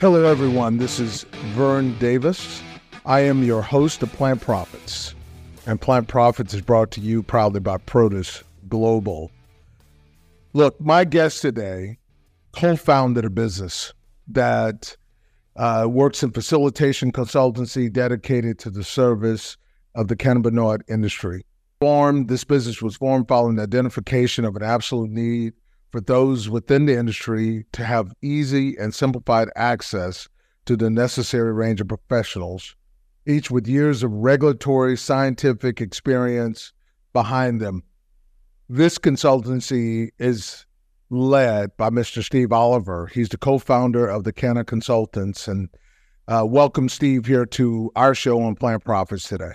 Hello, everyone. This is Vern Davis. I am your host of Plant Profits. And Plant Profits is brought to you proudly by Produce Global. Look, my guest today co founded a business that uh, works in facilitation consultancy dedicated to the service of the cannabinoid industry. Formed, this business was formed following the identification of an absolute need for those within the industry to have easy and simplified access to the necessary range of professionals, each with years of regulatory scientific experience behind them. This consultancy is led by Mr. Steve Oliver. He's the co founder of the Canna Consultants. And uh, welcome, Steve, here to our show on Plant Profits today.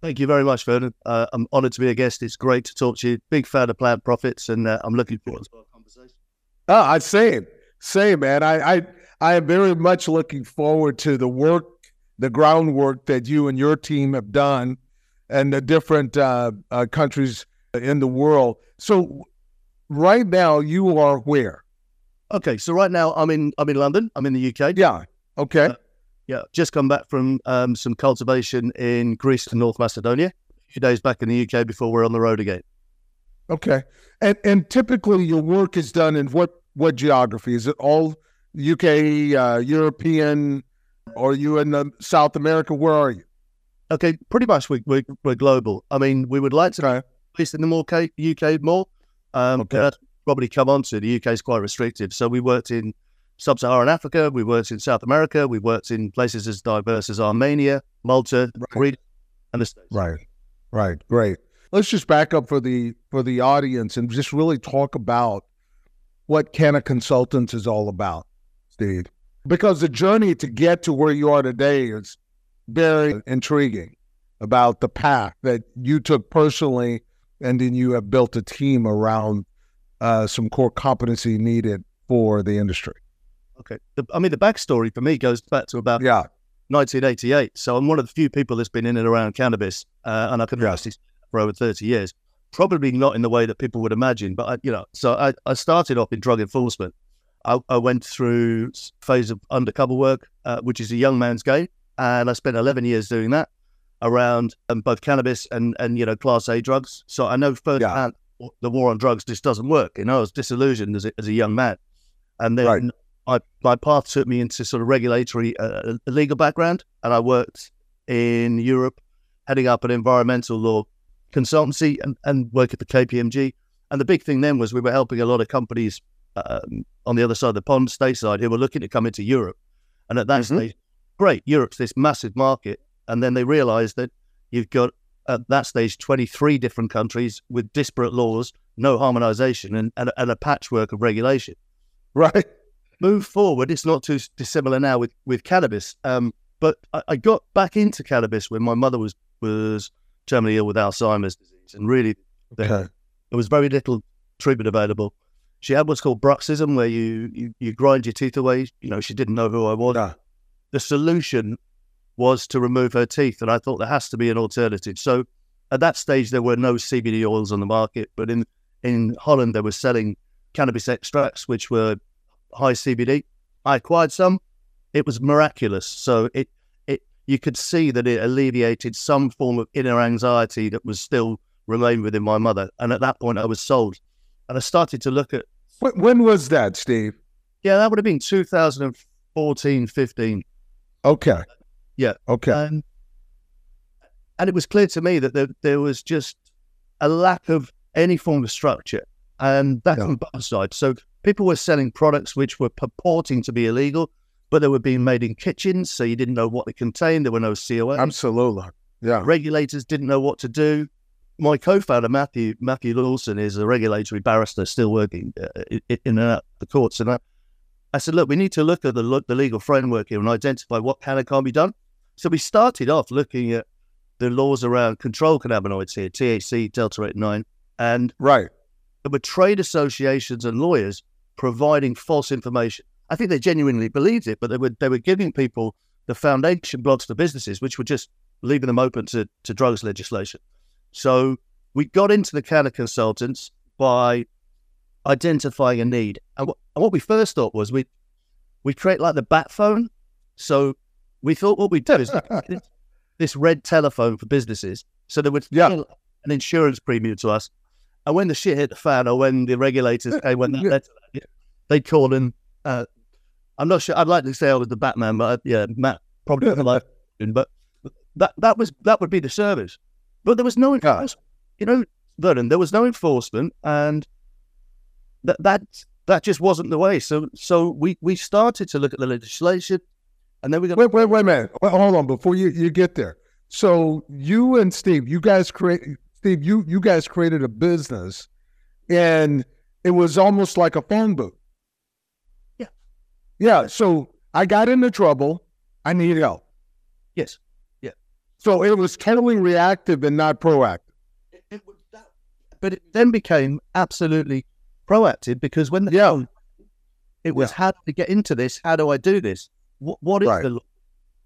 Thank you very much, Vernon. Uh, I'm honoured to be a guest. It's great to talk to you. Big fan of Plant Profits, and uh, I'm looking forward to our conversation. Oh, I same, same, man. I, I, I am very much looking forward to the work, the groundwork that you and your team have done, and the different uh, uh countries in the world. So, right now, you are where? Okay, so right now I'm in I'm in London. I'm in the UK. Yeah. Okay. Yeah, just come back from um, some cultivation in Greece and North Macedonia. A few days back in the UK before we're on the road again. Okay, and and typically your work is done in what what geography? Is it all UK, uh, European, or you in the South America? Where are you? Okay, pretty much we, we, we're global. I mean, we would like to okay. at least in the more UK more. Um, okay. probably come on to the UK is quite restrictive. So we worked in sub-Saharan Africa. We worked in South America. We worked in places as diverse as Armenia, Malta, right. and the States. Right, right, great. Let's just back up for the for the audience and just really talk about what Canna Consultants is all about, Steve. Because the journey to get to where you are today is very intriguing about the path that you took personally, and then you have built a team around uh, some core competency needed for the industry. Okay. The, I mean, the backstory for me goes back to about yeah. 1988. So I'm one of the few people that's been in and around cannabis, uh, and I can yes. for over 30 years. Probably not in the way that people would imagine, but I, you know, so I, I started off in drug enforcement. I, I went through phase of undercover work, uh, which is a young man's game, and I spent 11 years doing that around um, both cannabis and and you know class A drugs. So I know firsthand yeah. the war on drugs just doesn't work. You know, I was disillusioned as a, as a young man, and then right my, my path took me into sort of regulatory uh, legal background, and I worked in Europe, heading up an environmental law consultancy and, and work at the KPMG. And the big thing then was we were helping a lot of companies um, on the other side of the pond, stateside, who were looking to come into Europe. And at that mm-hmm. stage, great, Europe's this massive market. And then they realized that you've got at that stage 23 different countries with disparate laws, no harmonization, and, and, and a patchwork of regulation. Right move forward, it's not too dissimilar now with with cannabis. Um, but I, I, got back into cannabis when my mother was was terminally ill with Alzheimer's disease, and really okay. there, there was very little treatment available. She had what's called bruxism, where you, you you grind your teeth away. You know, she didn't know who I was. The solution was to remove her teeth, and I thought there has to be an alternative. So at that stage, there were no CBD oils on the market, but in in Holland, they were selling cannabis extracts, which were high CBD. I acquired some. It was miraculous. So it it you could see that it alleviated some form of inner anxiety that was still remained within my mother. And at that point, I was sold. And I started to look at. When was that, Steve? Yeah, that would have been 2014, 15. Okay. Yeah. Okay. Um, and it was clear to me that there, there was just a lack of any form of structure. And that's yeah. on both sides. So people were selling products which were purporting to be illegal, but they were being made in kitchens, so you didn't know what they contained. There were no COA. Absolutely, yeah. Regulators didn't know what to do. My co-founder Matthew Matthew Lawson is a regulatory barrister, still working uh, in and out the courts. And I, I said, look, we need to look at the the legal framework here and identify what can and can't be done. So we started off looking at the laws around control cannabinoids here, THC, delta eight nine, and right. There were trade associations and lawyers providing false information. I think they genuinely believed it, but they were they were giving people the foundation blocks to businesses, which were just leaving them open to, to drugs legislation. So we got into the Canna consultants by identifying a need. And what, and what we first thought was we we create like the bat phone. So we thought what we'd do is this red telephone for businesses. So they would yeah. an insurance premium to us. And when the shit hit the fan or when the regulators came, when that letter, they'd call in. Uh, I'm not sure. I'd like to say I was the Batman, but uh, yeah, Matt probably like, but that that was that would be the service. But there was no enforcement. You know, Vernon, there was no enforcement, and that that that just wasn't the way. So so we we started to look at the legislation, and then we got wait wait wait a minute. Hold on before you you get there. So you and Steve, you guys create Steve, you you guys created a business, and it was almost like a phone booth. Yeah. Yeah. So I got into trouble. I need help. Yes. Yeah. So it was totally reactive and not proactive. It, it that, but it then became absolutely proactive because when the yeah. phone, it was yeah. how to get into this? How do I do this? what, what is right. the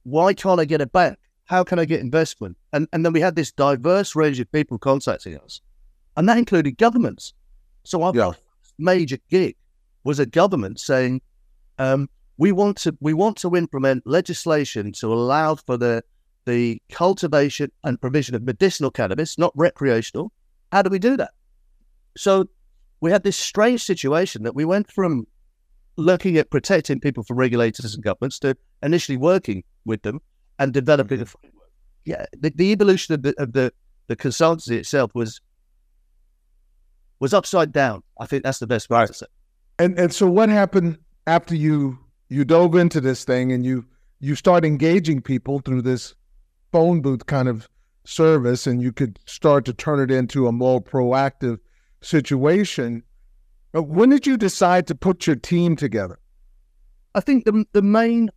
why can't I get a bank? How can I get investment? And and then we had this diverse range of people contacting us, and that included governments. So our yeah. major gig was a government saying, um, we want to we want to implement legislation to allow for the the cultivation and provision of medicinal cannabis, not recreational. How do we do that? So we had this strange situation that we went from looking at protecting people from regulators and governments to initially working with them and developing mm-hmm. a framework. Yeah, the, the evolution of the, of the the consultancy itself was was upside down. I think that's the best way right. to say. And and so what happened after you you dove into this thing and you you start engaging people through this phone booth kind of service and you could start to turn it into a more proactive situation when did you decide to put your team together i think the, the main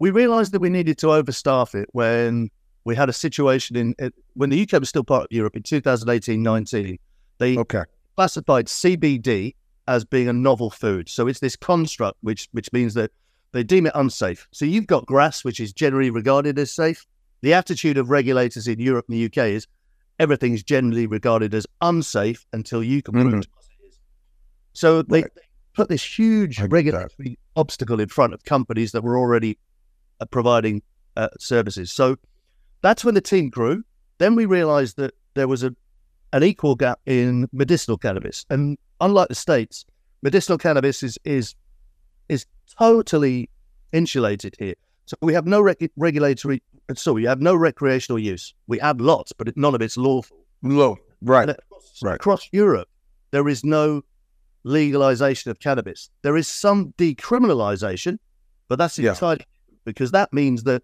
we realized that we needed to overstaff it when we had a situation in when the uk was still part of europe in 2018-19 they okay. classified cbd as being a novel food. So it's this construct which which means that they deem it unsafe. So you've got GRAS, which is generally regarded as safe. The attitude of regulators in Europe and the UK is everything's generally regarded as unsafe until you can prove mm-hmm. it is. So they, right. they, put this huge regulatory obstacle in front of companies that were already providing uh, services. So that's when the team grew. Then we realized that there was a an equal gap in medicinal cannabis. And unlike the states, medicinal cannabis is is is totally insulated here. So we have no reg- regulatory. So we have no recreational use. We have lots, but none of it's lawful. Low, right, across, right. Across Europe, there is no legalization of cannabis. There is some decriminalization, but that's entirely yeah. Because that means that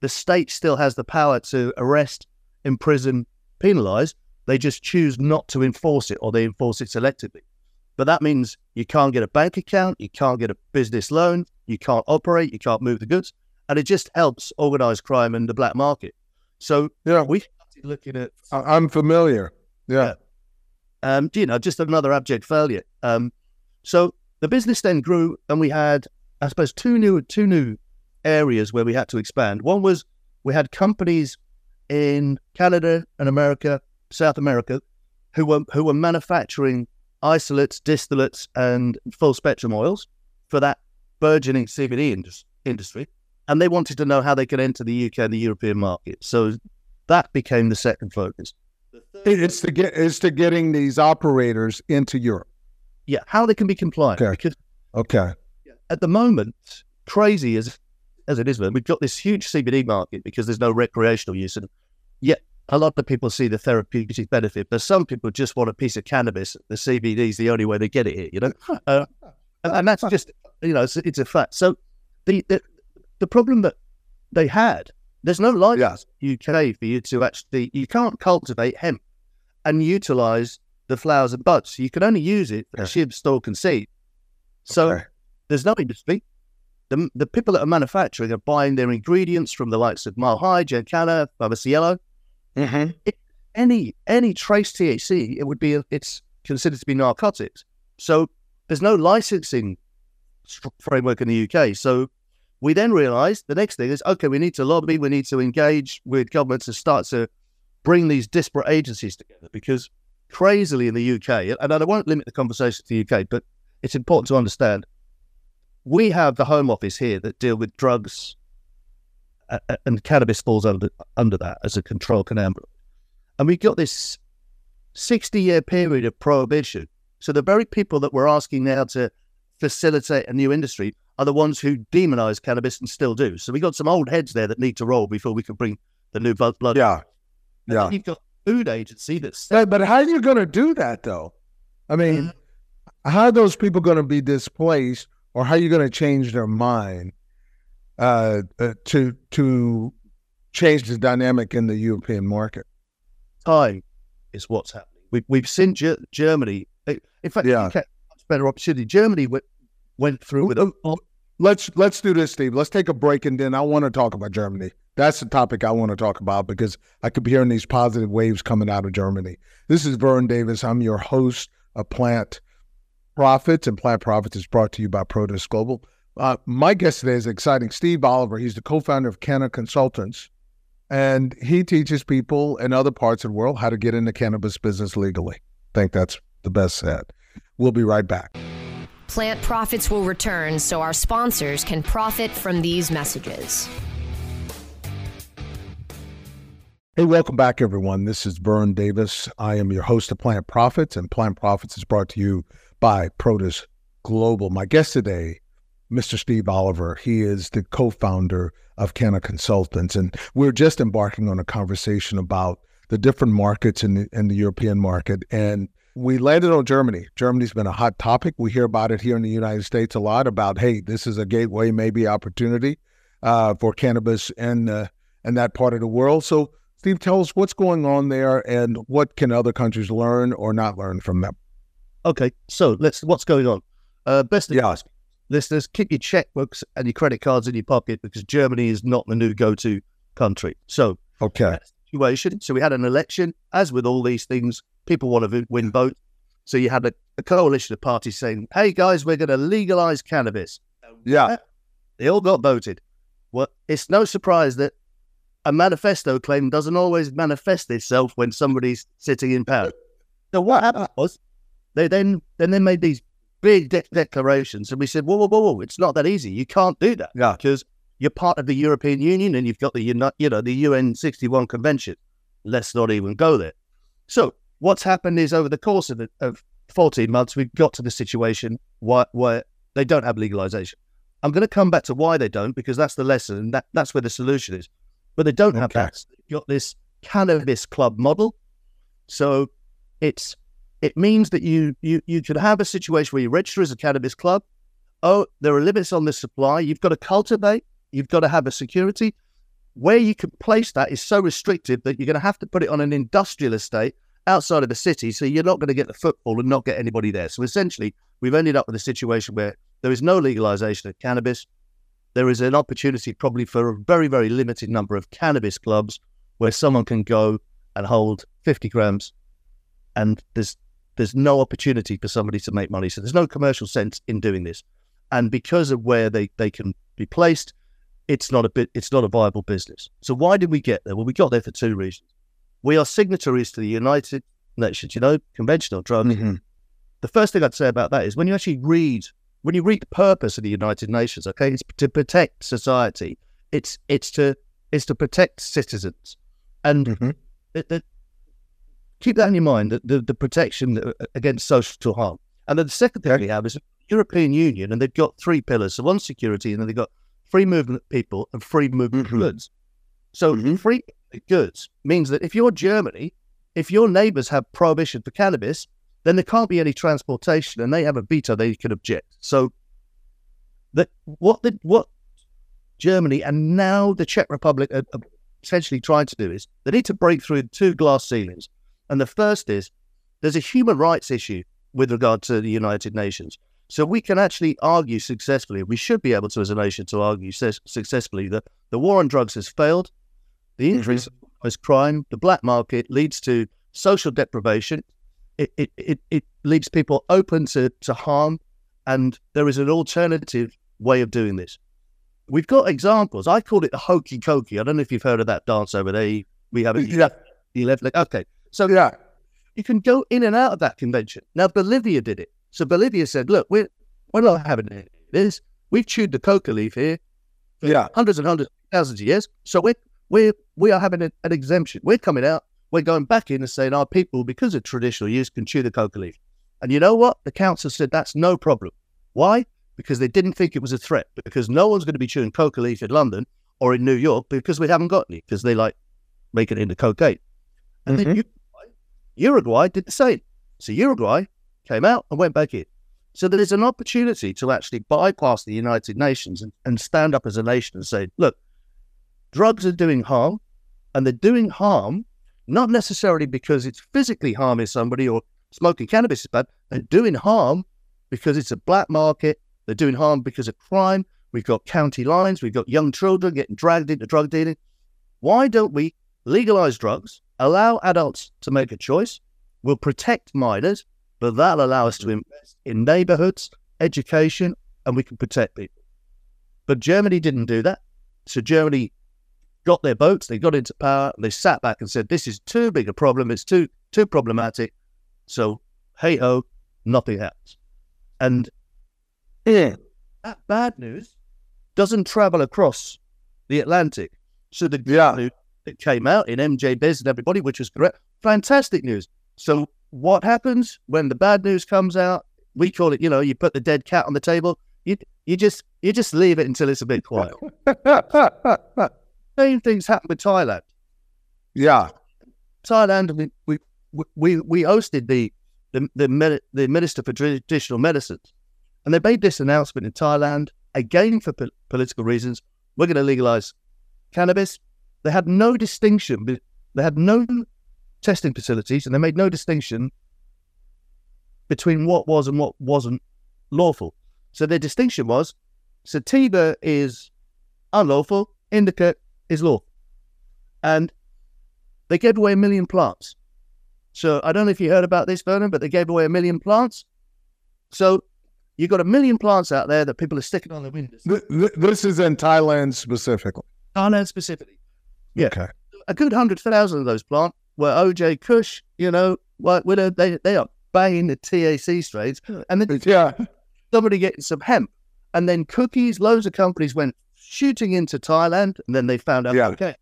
the state still has the power to arrest, imprison, penalize, they just choose not to enforce it or they enforce it selectively. But that means you can't get a bank account, you can't get a business loan, you can't operate, you can't move the goods. And it just helps organized crime and the black market. So yeah, we started looking at. I'm familiar. Yeah. yeah. Um, you know, just another abject failure. Um, so the business then grew, and we had, I suppose, two new two new areas where we had to expand. One was we had companies in Canada and America South America, who were who were manufacturing isolates, distillates, and full spectrum oils for that burgeoning CBD industry, and they wanted to know how they could enter the UK and the European market. So that became the second focus. It's to get it's to getting these operators into Europe. Yeah, how they can be compliant. Okay. Because okay. At the moment, crazy as as it is, we've got this huge CBD market because there's no recreational use, and yet a lot of people see the therapeutic benefit, but some people just want a piece of cannabis. The CBD is the only way they get it here, you know, uh, and, and, that's just you know it's, it's, a fact. So the, the the problem that they had, there's no license yeah. UK for you to actually you can't cultivate hemp and utilize the flowers and buds. You can only use it for yeah. stalk, and seed. So okay. there's no industry. The, the people that are manufacturing are buying their ingredients from the likes of Mile High, GenCanna, Pharmacy Yellow, Mm-hmm. It, any any trace THC, it would be it's considered to be narcotics. So there's no licensing framework in the UK. So we then realised the next thing is okay, we need to lobby, we need to engage with governments to start to bring these disparate agencies together because crazily in the UK, and I won't limit the conversation to the UK, but it's important to understand we have the Home Office here that deal with drugs, uh, and cannabis falls under under that as a control cannabinoid. And we've got this sixty year period of prohibition. So the very people that we're asking now to facilitate a new industry are the ones who demonize cannabis and still do. So we got some old heads there that need to roll before we can bring the new blood. Yeah, and yeah. You've got food agency that's. But, but how are you going to do that though? I mean, uh, how are those people going to be displaced, or how are you going to change their mind uh, uh, to to change the dynamic in the European market? Time is what's happening. We've we've seen G- Germany. In fact, yeah. much better opportunity. Germany went went through with. A- let's let's do this, Steve. Let's take a break, and then I want to talk about Germany. That's the topic I want to talk about because I could be hearing these positive waves coming out of Germany. This is Vern Davis. I'm your host of Plant Profits, and Plant Profits is brought to you by Produce Global. Uh, my guest today is exciting Steve Oliver. He's the co founder of Canna Consultants, and he teaches people in other parts of the world how to get into cannabis business legally. I think that's the best said. We'll be right back. Plant Profits will return so our sponsors can profit from these messages. Hey, welcome back, everyone. This is Vern Davis. I am your host of Plant Profits, and Plant Profits is brought to you by Produce Global. My guest today, Mr. Steve Oliver, he is the co founder of Canna Consultants, and we're just embarking on a conversation about the different markets in the, in the European market. And we landed on Germany. Germany's been a hot topic. We hear about it here in the United States a lot about, hey, this is a gateway, maybe opportunity uh, for cannabis in, uh, in that part of the world. So, Steve, tell us what's going on there and what can other countries learn or not learn from them. Okay, so let's what's going on. Uh, best yeah. Advice, listeners, keep your checkbooks and your credit cards in your pocket because Germany is not the new go-to country. So, okay, situation. So we had an election, as with all these things, people want to win votes. So you had a, a coalition of parties saying, "Hey guys, we're going to legalize cannabis." Yeah, they all got voted. Well, it's no surprise that a manifesto claim doesn't always manifest itself when somebody's sitting in power. So what happened was they then then they made these big de- declarations, and we said, whoa, whoa, whoa, whoa, it's not that easy. You can't do that. Yeah, because you're part of the European Union and you've got the you know the UN 61 Convention. Let's not even go there. So what's happened is over the course of, of 14 months, we've got to the situation where, where they don't have legalization. I'm going to come back to why they don't because that's the lesson and that, that's where the solution is but they don't okay. have that. They've got this cannabis club model. So it's it means that you you you can have a situation where you register as a cannabis club. Oh, there are limits on the supply. You've got to cultivate. You've got to have a security. Where you can place that is so restricted that you're going to have to put it on an industrial estate outside of the city. So you're not going to get the football and not get anybody there. So essentially, we've ended up with a situation where there is no legalization of cannabis there is an opportunity probably for a very, very limited number of cannabis clubs where someone can go and hold 50 grams and there's there's no opportunity for somebody to make money. So there's no commercial sense in doing this. And because of where they, they can be placed, it's not a bit it's not a viable business. So why did we get there? Well, we got there for two reasons. We are signatories to the United Nations, you know, Convention on Drugs. Mm-hmm. The first thing I'd say about that is when you actually read when you read the purpose of the United Nations, okay, it's to protect society. It's it's to it's to protect citizens, and mm-hmm. the, the, keep that in your mind. The, the, the protection uh, against social harm. And then the second thing we have is the European Union, and they've got three pillars. So one security, and then they've got free movement of people and free movement mm-hmm. of goods. So mm-hmm. free goods means that if you're Germany, if your neighbours have prohibition for cannabis, then there can't be any transportation, and they have a veto they can object. So that what the what Germany and now the Czech Republic are, are essentially trying to do is they need to break through two glass ceilings. And the first is there's a human rights issue with regard to the United Nations. So we can actually argue successfully, we should be able to as a nation to argue successfully that the war on drugs has failed, the increase mm-hmm. of crime, the black market leads to social deprivation, it, it, it, it leaves people open to, to harm, and there is an alternative way of doing this. We've got examples. I call it the hokey cokey. I don't know if you've heard of that dance over there. We have it. Yeah. You left like okay. So yeah, you can go in and out of that convention. Now Bolivia did it. So Bolivia said, look, we're we're not having this. we've chewed the coca leaf here for yeah. hundreds and hundreds, thousands of years. So we're we're, we are having a, an exemption. We're coming out. We're going back in and saying our people, because of traditional use, can chew the coca leaf. And you know what? The council said that's no problem. Why? Because they didn't think it was a threat. Because no one's going to be chewing coca leaf in London or in New York because we haven't got any. Because they like make it into cocaine. And mm-hmm. then Uruguay, Uruguay did the same. So Uruguay came out and went back in. So there is an opportunity to actually bypass the United Nations and, and stand up as a nation and say, look, drugs are doing harm, and they're doing harm not necessarily because it's physically harming somebody or smoking cannabis is bad. They're doing harm because it's a black market. They're doing harm because of crime. We've got county lines. We've got young children getting dragged into drug dealing. Why don't we legalize drugs, allow adults to make a choice? We'll protect minors, but that'll allow us to invest in neighborhoods, education, and we can protect people. But Germany didn't do that. So Germany got their boats, they got into power, they sat back and said, This is too big a problem, it's too too problematic. So hey ho, nothing happens. And yeah, that bad news doesn't travel across the Atlantic. So the yeah. news that came out in MJ Biz and everybody, which was correct, fantastic news. So what happens when the bad news comes out? We call it, you know, you put the dead cat on the table. You you just you just leave it until it's a bit quiet. Same things happen with Thailand. Yeah, Thailand. We we we we hosted the the the, the Minister for Traditional Medicines, and they made this announcement in Thailand again for po- political reasons. We're going to legalize cannabis. They had no distinction. They had no testing facilities, and they made no distinction between what was and what wasn't lawful. So their distinction was sativa is unlawful, indica is law. And they gave away a million plants. So I don't know if you heard about this, Vernon, but they gave away a million plants. So you've got a million plants out there that people are sticking on the windows. This is in Thailand specifically. Thailand specifically. Yeah. Okay. A good hundred thousand of those plants were OG Kush, you know, what they they are banging the THC strains, and then yeah, somebody getting some hemp, and then cookies. Loads of companies went shooting into Thailand, and then they found out yeah. okay,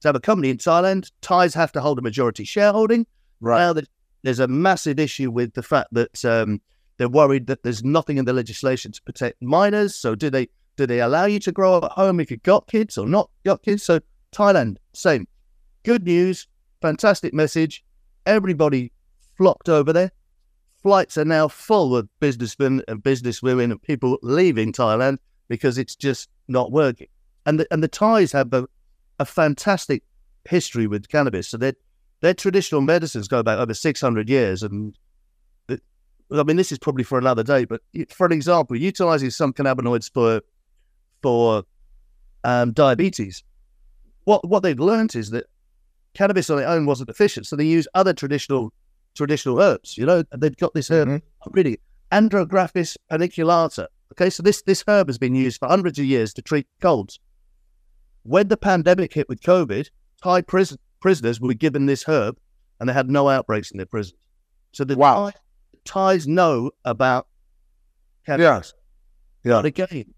to have a company in Thailand, Thais have to hold a majority shareholding. Right now, there's a massive issue with the fact that um, they're worried that there's nothing in the legislation to protect minors. So do they do they allow you to grow up at home if you've got kids or not got kids? So Thailand, same. Good news fantastic message. Everybody flocked over there. Flights are now full of businessmen and businesswomen and people leaving Thailand because it's just not working. And the, and the Thais have a, a fantastic history with cannabis. So their their traditional medicines go back over 600 years. And I mean, this is probably for another day, but for an example, utilizing some cannabinoids for for um, diabetes, what what they've learned is that cannabis on its own wasn't efficient, so they use other traditional traditional herbs. You know, they've got this herb, mm-hmm. really Andrographis paniculata. Okay, so this this herb has been used for hundreds of years to treat colds. When the pandemic hit with COVID, Thai prison, prisoners were given this herb, and they had no outbreaks in their prisons. So the wow. Thai, Thais know about cannabis. Yeah. yeah. But again,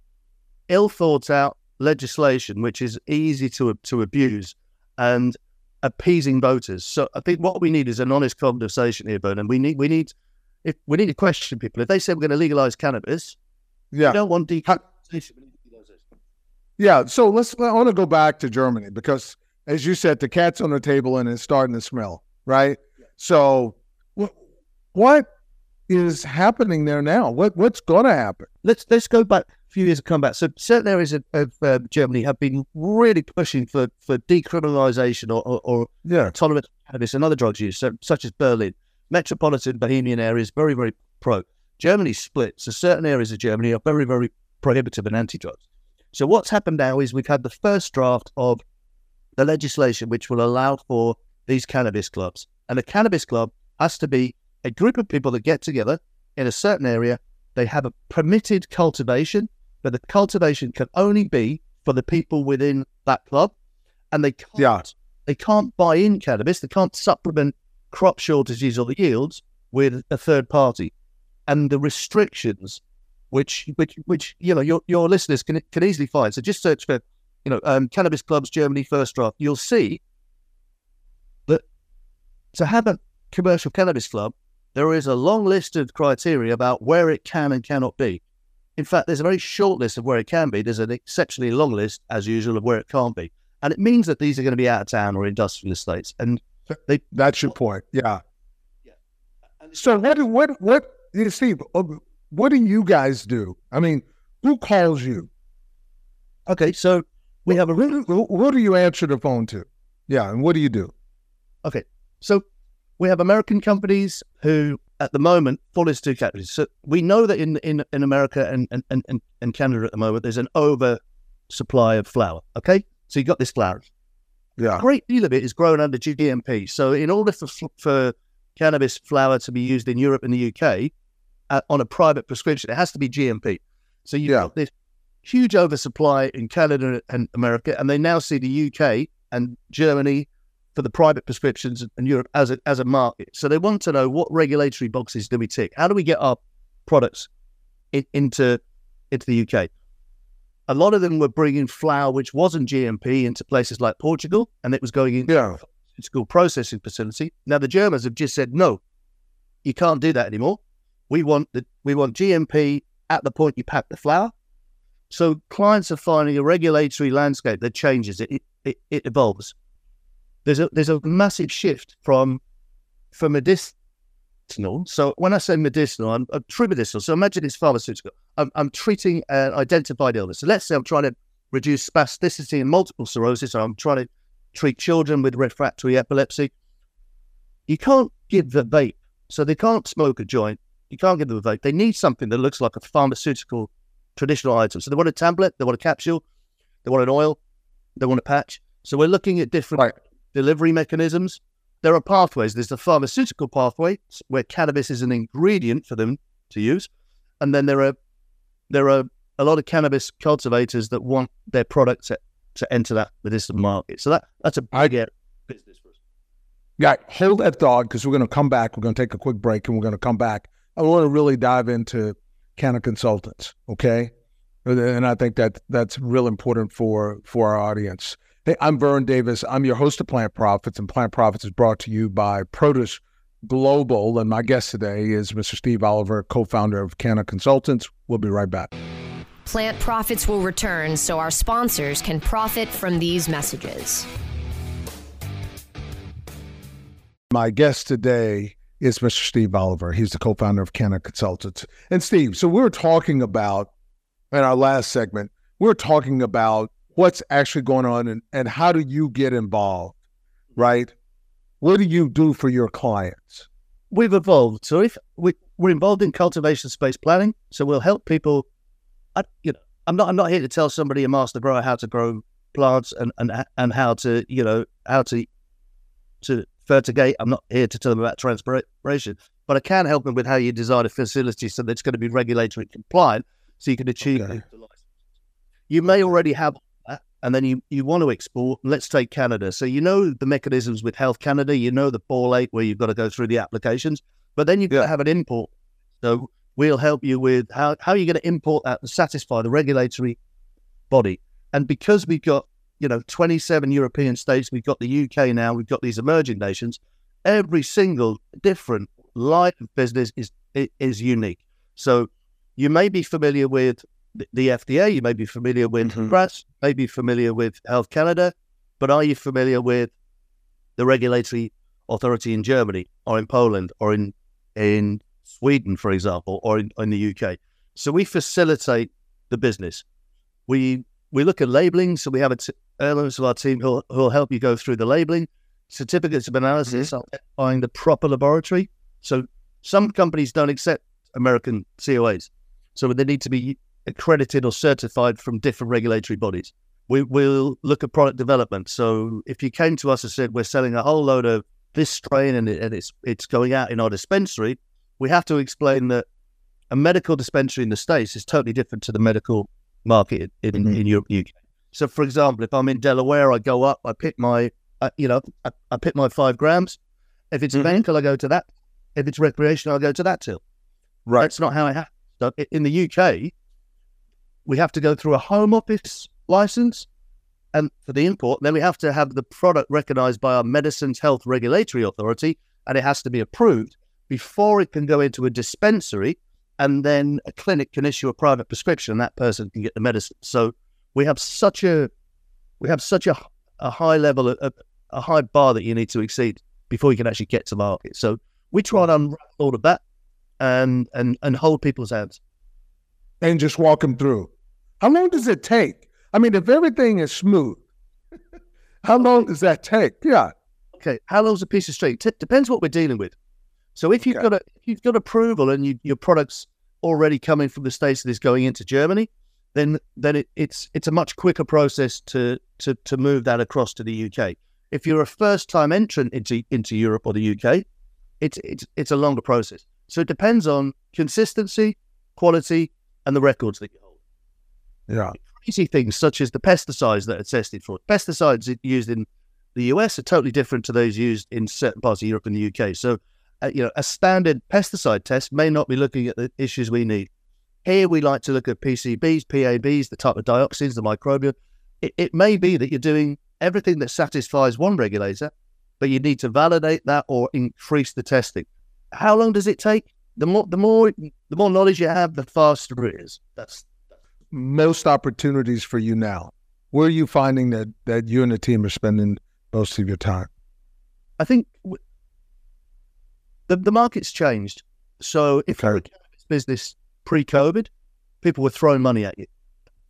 ill thought out legislation, which is easy to to abuse, and appeasing voters. So I think what we need is an honest conversation here, Bernard. We need we need if we need to question people. If they say we're going to legalize cannabis, yeah, we don't want decriminalization. Yeah, so let's. I want to go back to Germany because, as you said, the cat's on the table and it's starting to smell. Right. Yeah. So, what what is happening there now? What what's going to happen? Let's let's go back a few years come back. So certain areas of, of uh, Germany have been really pushing for, for decriminalisation or, or, or yeah. tolerance of cannabis and other drugs use, so, such as Berlin. Metropolitan Bohemian areas very, very pro. Germany's split. So certain areas of Germany are very, very prohibitive and anti-drugs. So what's happened now is we've had the first draft of the legislation which will allow for these cannabis clubs. And a cannabis club has to be a group of people that get together in a certain area. They have a permitted cultivation but the cultivation can only be for the people within that club, and they can't yeah. they can't buy in cannabis. They can't supplement crop shortages or the yields with a third party, and the restrictions which which which you know your your listeners can can easily find. So just search for you know um, cannabis clubs Germany first draft. You'll see that to have a commercial cannabis club, there is a long list of criteria about where it can and cannot be. In fact, there's a very short list of where it can be. There's an exceptionally long list, as usual, of where it can't be. And it means that these are going to be out of town or industrial estates. And they, that's your point. Yeah. yeah. So what? what, what, what, Steve, what do you guys do? I mean, who calls you? Okay. So we have a, who, who do you answer the phone to? Yeah. And what do you do? Okay. So we have American companies who at the moment fall into two categories. So we know that in in, in America and, and, and, and Canada at the moment, there's an over supply of flower. Okay, so you got this flower. Yeah, a great deal of it is grown under GMP. So in order for for cannabis flower to be used in Europe and the UK uh, on a private prescription, it has to be GMP. So you've yeah. got this huge oversupply in Canada and America, and they now see the UK and Germany for the private prescriptions and Europe as a, as a market. So they want to know what regulatory boxes do we tick? How do we get our products in, into into the UK? A lot of them were bringing flower which wasn't GMP into places like Portugal, and it was going into yeah. a school processing facility. Now the Germans have just said no, you can't do that anymore. We want the we want GMP at the point you pack the flower. So clients are finding a regulatory landscape that changes. It it, it evolves there's a there's a massive shift from from medicinal. So when I say medicinal, I'm, I'm true medicinal. So imagine it's pharmaceutical. I'm, I'm treating an identified illness. So let's say I'm trying to reduce spasticity and multiple sclerosis, or I'm trying to treat children with refractory epilepsy. You can't give the vape, so they can't smoke a joint. You can't give them a vape. They need something that looks like a pharmaceutical traditional item. So they want a tablet, they want a capsule, they want an oil, they want a patch. So we're looking at different right delivery mechanisms. There are pathways. There's the pharmaceutical pathway where cannabis is an ingredient for them to use, and then there are there are a lot of cannabis cultivators that want their product to, to enter that medicinal market. So that that's a big business for us. Yeah, hold that thought because we're going to come back. We're going to take a quick break and we're going to come back. I want to really dive into Canna Consultants, okay? And I think that that's real important for for our audience. Hey, I'm Vern Davis. I'm your host of Plant Profits, and Plant Profits is brought to you by Produce Global. And my guest today is Mr. Steve Oliver, co founder of Canna Consultants. We'll be right back. Plant Profits will return so our sponsors can profit from these messages. My guest today is Mr. Steve Oliver. He's the co founder of Canna Consultants. And Steve, so we were talking about in our last segment, we we're talking about what's actually going on and, and how do you get involved, right? What do you do for your clients? We've evolved. So if we, we're involved in cultivation space planning, so we'll help people. I, you know, I'm not I'm not here to tell somebody a master grower how to grow plants and and and how to you know how to to fertigate. I'm not here to tell them about transpiration, but I can help them with how you design a facility so that it's going to be regulatory compliant, so you can achieve okay. You may already have that, and then you, you want to export. Let's take Canada. So you know the mechanisms with Health Canada, you know the ball eight where you've got to go through the applications, but then you've got to have an import. So we'll help you with how, how you're you going to import that and satisfy the regulatory body. And because we've got, you know, 27 European states, we've got the UK now, we've got these emerging nations, every single different line of business is is unique. So you may be familiar with the FDA, you may be familiar with mm-hmm. May be familiar with Health Canada, but are you familiar with the regulatory authority in Germany or in Poland or in in Sweden, for example, or in, in the UK? So we facilitate the business. We we look at labeling, so we have t- elements of our team who will help you go through the labeling, certificates of analysis, mm-hmm. identifying the proper laboratory. So some companies don't accept American COAs, so they need to be accredited or certified from different regulatory bodies. We will look at product development. So if you came to us and said we're selling a whole load of this strain and, it, and it's it's going out in our dispensary, we have to explain that a medical dispensary in the states is totally different to the medical market in, mm-hmm. in Europe, UK. So, for example, if I'm in Delaware, I go up, I pick my, uh, you know, I, I, pick my five grams. If it's mm-hmm. medical, I go to that. If it's recreational, I go to that till. Right. That's not how it happens. So in the UK, we have to go through a Home Office license and for the import, then we have to have the product recognized by our Medicines Health Regulatory Authority, and it has to be approved before it can go into a dispensary, and then a clinic can issue a private prescription, and that person can get the medicine. So we have such a we have such a, a high level, a, a high bar that you need to exceed before you can actually get to market. So we try and unwrap all of that and and and hold people's hands and just walk them through. How long does it take? I mean, if everything is smooth, how long does that take? Yeah. Okay. How long's a piece of string? T- depends what we're dealing with. So if you've okay. got a, if you've got approval and you, your product's already coming from the states that is going into Germany, then then it, it's it's a much quicker process to to to move that across to the UK. If you're a first time entrant into into Europe or the UK, it's it's it's a longer process. So it depends on consistency, quality, and the records that you hold. Yeah crazy things such as the pesticides that are tested for. Pesticides used in the US are totally different to those used in certain parts of Europe and the UK. So, uh, you know, a standard pesticide test may not be looking at the issues we need. Here, we like to look at PCBs, PABs, the type of dioxins, the microbial. It, it may be that you're doing everything that satisfies one regulator, but you need to validate that or increase the testing. How long does it take? The more, the more, the more knowledge you have, the faster it is. That's most opportunities for you now? Where are you finding that that you and the team are spending most of your time? I think w- the the market's changed. So if okay. you're a business pre-COVID, people were throwing money at you.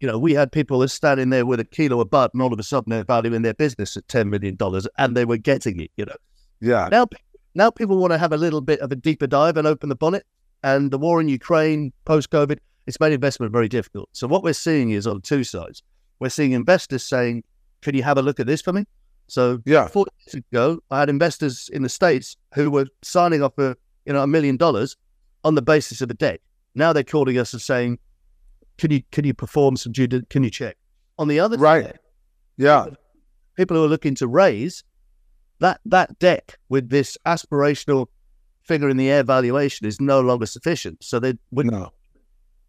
You know, we had people that standing there with a kilo of butt, and all of a sudden they're valuing their business at ten million dollars, and they were getting it. You know, yeah. Now, now people want to have a little bit of a deeper dive and open the bonnet. And the war in Ukraine, post-COVID, it's made investment very difficult. So what we're seeing is on two sides. We're seeing investors saying, "Can you have a look at this for me?" So yeah, four years ago, I had investors in the states who were signing off a you know a million dollars on the basis of a deck. Now they're calling us and saying, "Can you can you perform some due? Can you check?" On the other right, side, yeah, people who are looking to raise that that deck with this aspirational figure in the air valuation is no longer sufficient. So they would no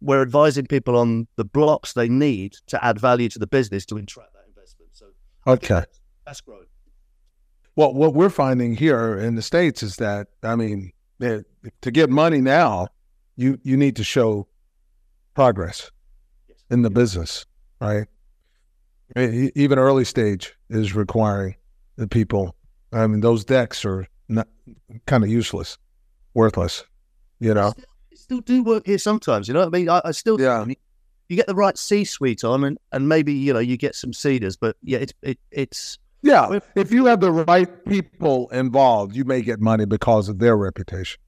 we're advising people on the blocks they need to add value to the business to attract that investment. So okay, that's growing. Well, what we're finding here in the states is that I mean, to get money now, you you need to show progress in the business, right? Even early stage is requiring the people. I mean, those decks are not kind of useless, worthless, you know still do work here sometimes. You know what I mean? I, I still yeah. You get the right C suite on, and, and maybe you know you get some cedars, but yeah, it's it, it's yeah. If you have the right people involved, you may get money because of their reputation.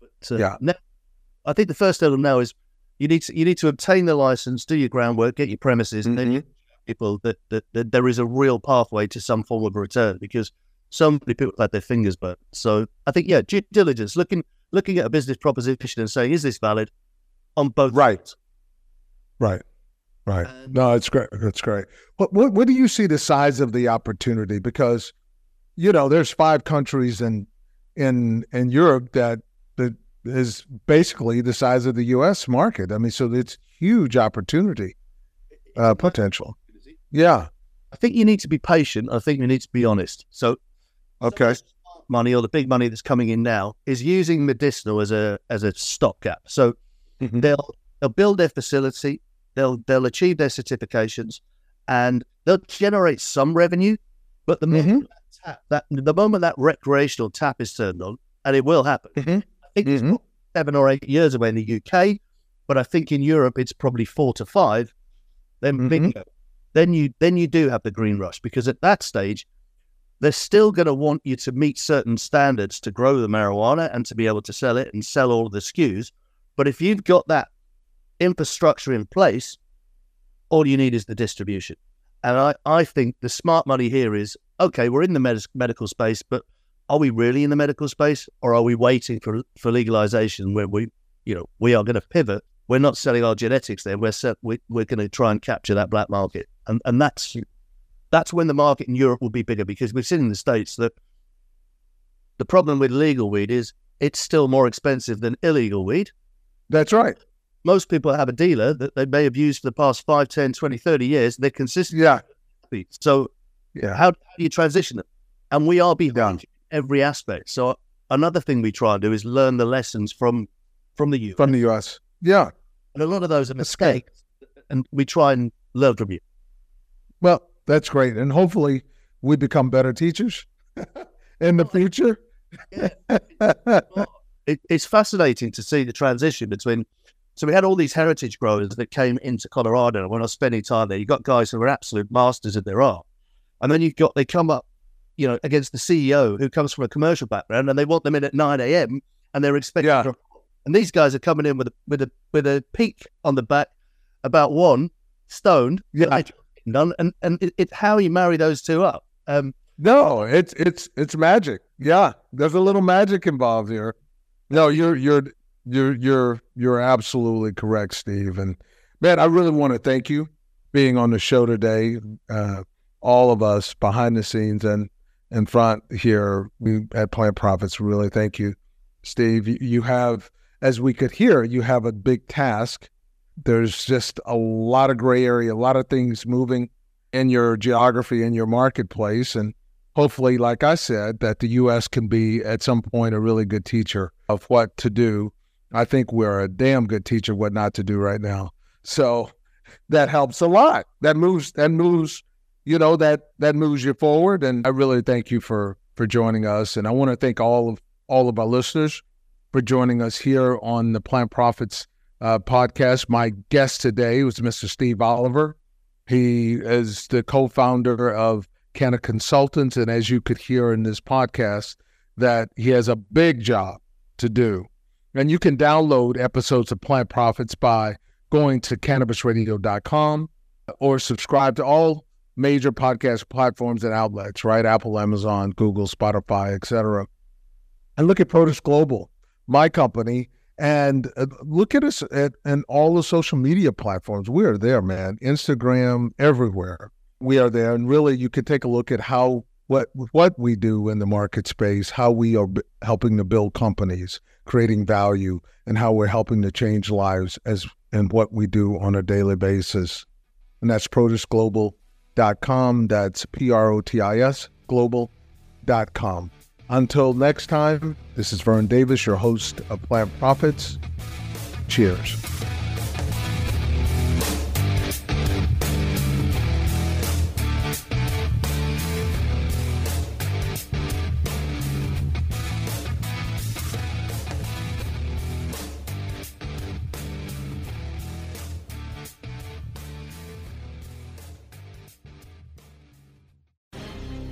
But, uh, yeah. Now, I think the first element now is you need to you need to obtain the license, do your groundwork, get your premises, mm-hmm. and then mm-hmm. people that, that, that there is a real pathway to some form of return because so many people have had their fingers burnt. So I think yeah, due diligence, looking looking at a business proposition and saying, is this valid on both right. Sides? Right. Right. No, it's great. That's great. What, what what do you see the size of the opportunity? Because, you know, there's five countries in in in Europe that is basically the size of the U.S. market. I mean, so it's huge opportunity uh, potential. Yeah. I think you need to be patient. I think you need to be honest. So, okay money or the big money that's coming in now is using medicinal as a as a stopgap. So mm-hmm. they'll they'll build their facility, they'll they'll achieve their certifications, and they'll generate some revenue. But the mm-hmm. moment that, tap, that the moment that recreational tap is turned on, and it will happen, mm-hmm. I think it's mm-hmm. seven or eight years away in the UK, but I think in Europe it's probably four to five. Then mm-hmm. bingo, then you then you do have the green rush because at that stage they're still going to want you to meet certain standards to grow the marijuana and to be able to sell it and sell all of the SKUs. But if you've got that infrastructure in place, all you need is the distribution. And I, I think the smart money here is okay, we're in the med- medical space, but are we really in the medical space or are we waiting for, for legalization where we, you know, we are going to pivot? We're not selling our genetics there. We're, set, we, we're going to try and capture that black market. And, and that's that's when the market in Europe will be bigger because we've seen in the States that the problem with legal weed is it's still more expensive than illegal weed. That's right. most people have a dealer that they may have used for the past 5, 10, 20, 30 years. They're consistent. Yeah. So yeah. how, how do you transition them? And we are behind yeah. Every aspect. So another thing we try and do is learn the lessons from from the US. From the US. Yeah. And a lot of those are mistakes. And we try and learn from you. Well, that's great. And hopefully we become better teachers in the future. it, it's fascinating to see the transition between. So we had all these heritage growers that came into Colorado. When I was spending time there, you got guys who were absolute masters of their art, and then you've got they come up, you know, against the CEO who comes from a commercial background, and they want them in at nine a.m. and they're expecting. Yeah. And these guys are coming in with a with a with a peak on the back, about one stoned. Yeah. Done, and and it, it, how you marry those two up. Um, no, it's it's it's magic. Yeah, there's a little magic involved here. No, you're you're you're you're you're absolutely correct, Steve. And man, I really want to thank you being on the show today. Uh, all of us behind the scenes and in front here, we at Plant Profits really thank you, Steve. You, have, as we could hear, you have a big task. There's just a lot of gray area, a lot of things moving in your geography in your marketplace, and hopefully, like I said, that the U.S. can be at some point a really good teacher of what to do. I think we're a damn good teacher what not to do right now. So that helps a lot. That moves that moves, you know, that that moves you forward. And I really thank you for for joining us. And I want to thank all of all of our listeners for joining us here on the Plant Profits uh, podcast. My guest today was Mr. Steve Oliver. He is the co-founder of Canna Consultants. And as you could hear in this podcast, that he has a big job to do. And you can download episodes of Plant Profits by going to cannabisradio.com or subscribe to all major podcast platforms and outlets, right? Apple, Amazon, Google, Spotify, etc. And look at Protis Global, my company, and uh, look at us at and all the social media platforms. We are there, man. Instagram, everywhere we are there, and really, you could take a look at how what what we do in the market space, how we are b- helping to build companies, creating value, and how we're helping to change lives as and what we do on a daily basis. And that's protisglobal.com. That's P R O T I S global.com. Until next time, this is Vern Davis, your host of Plant Profits. Cheers.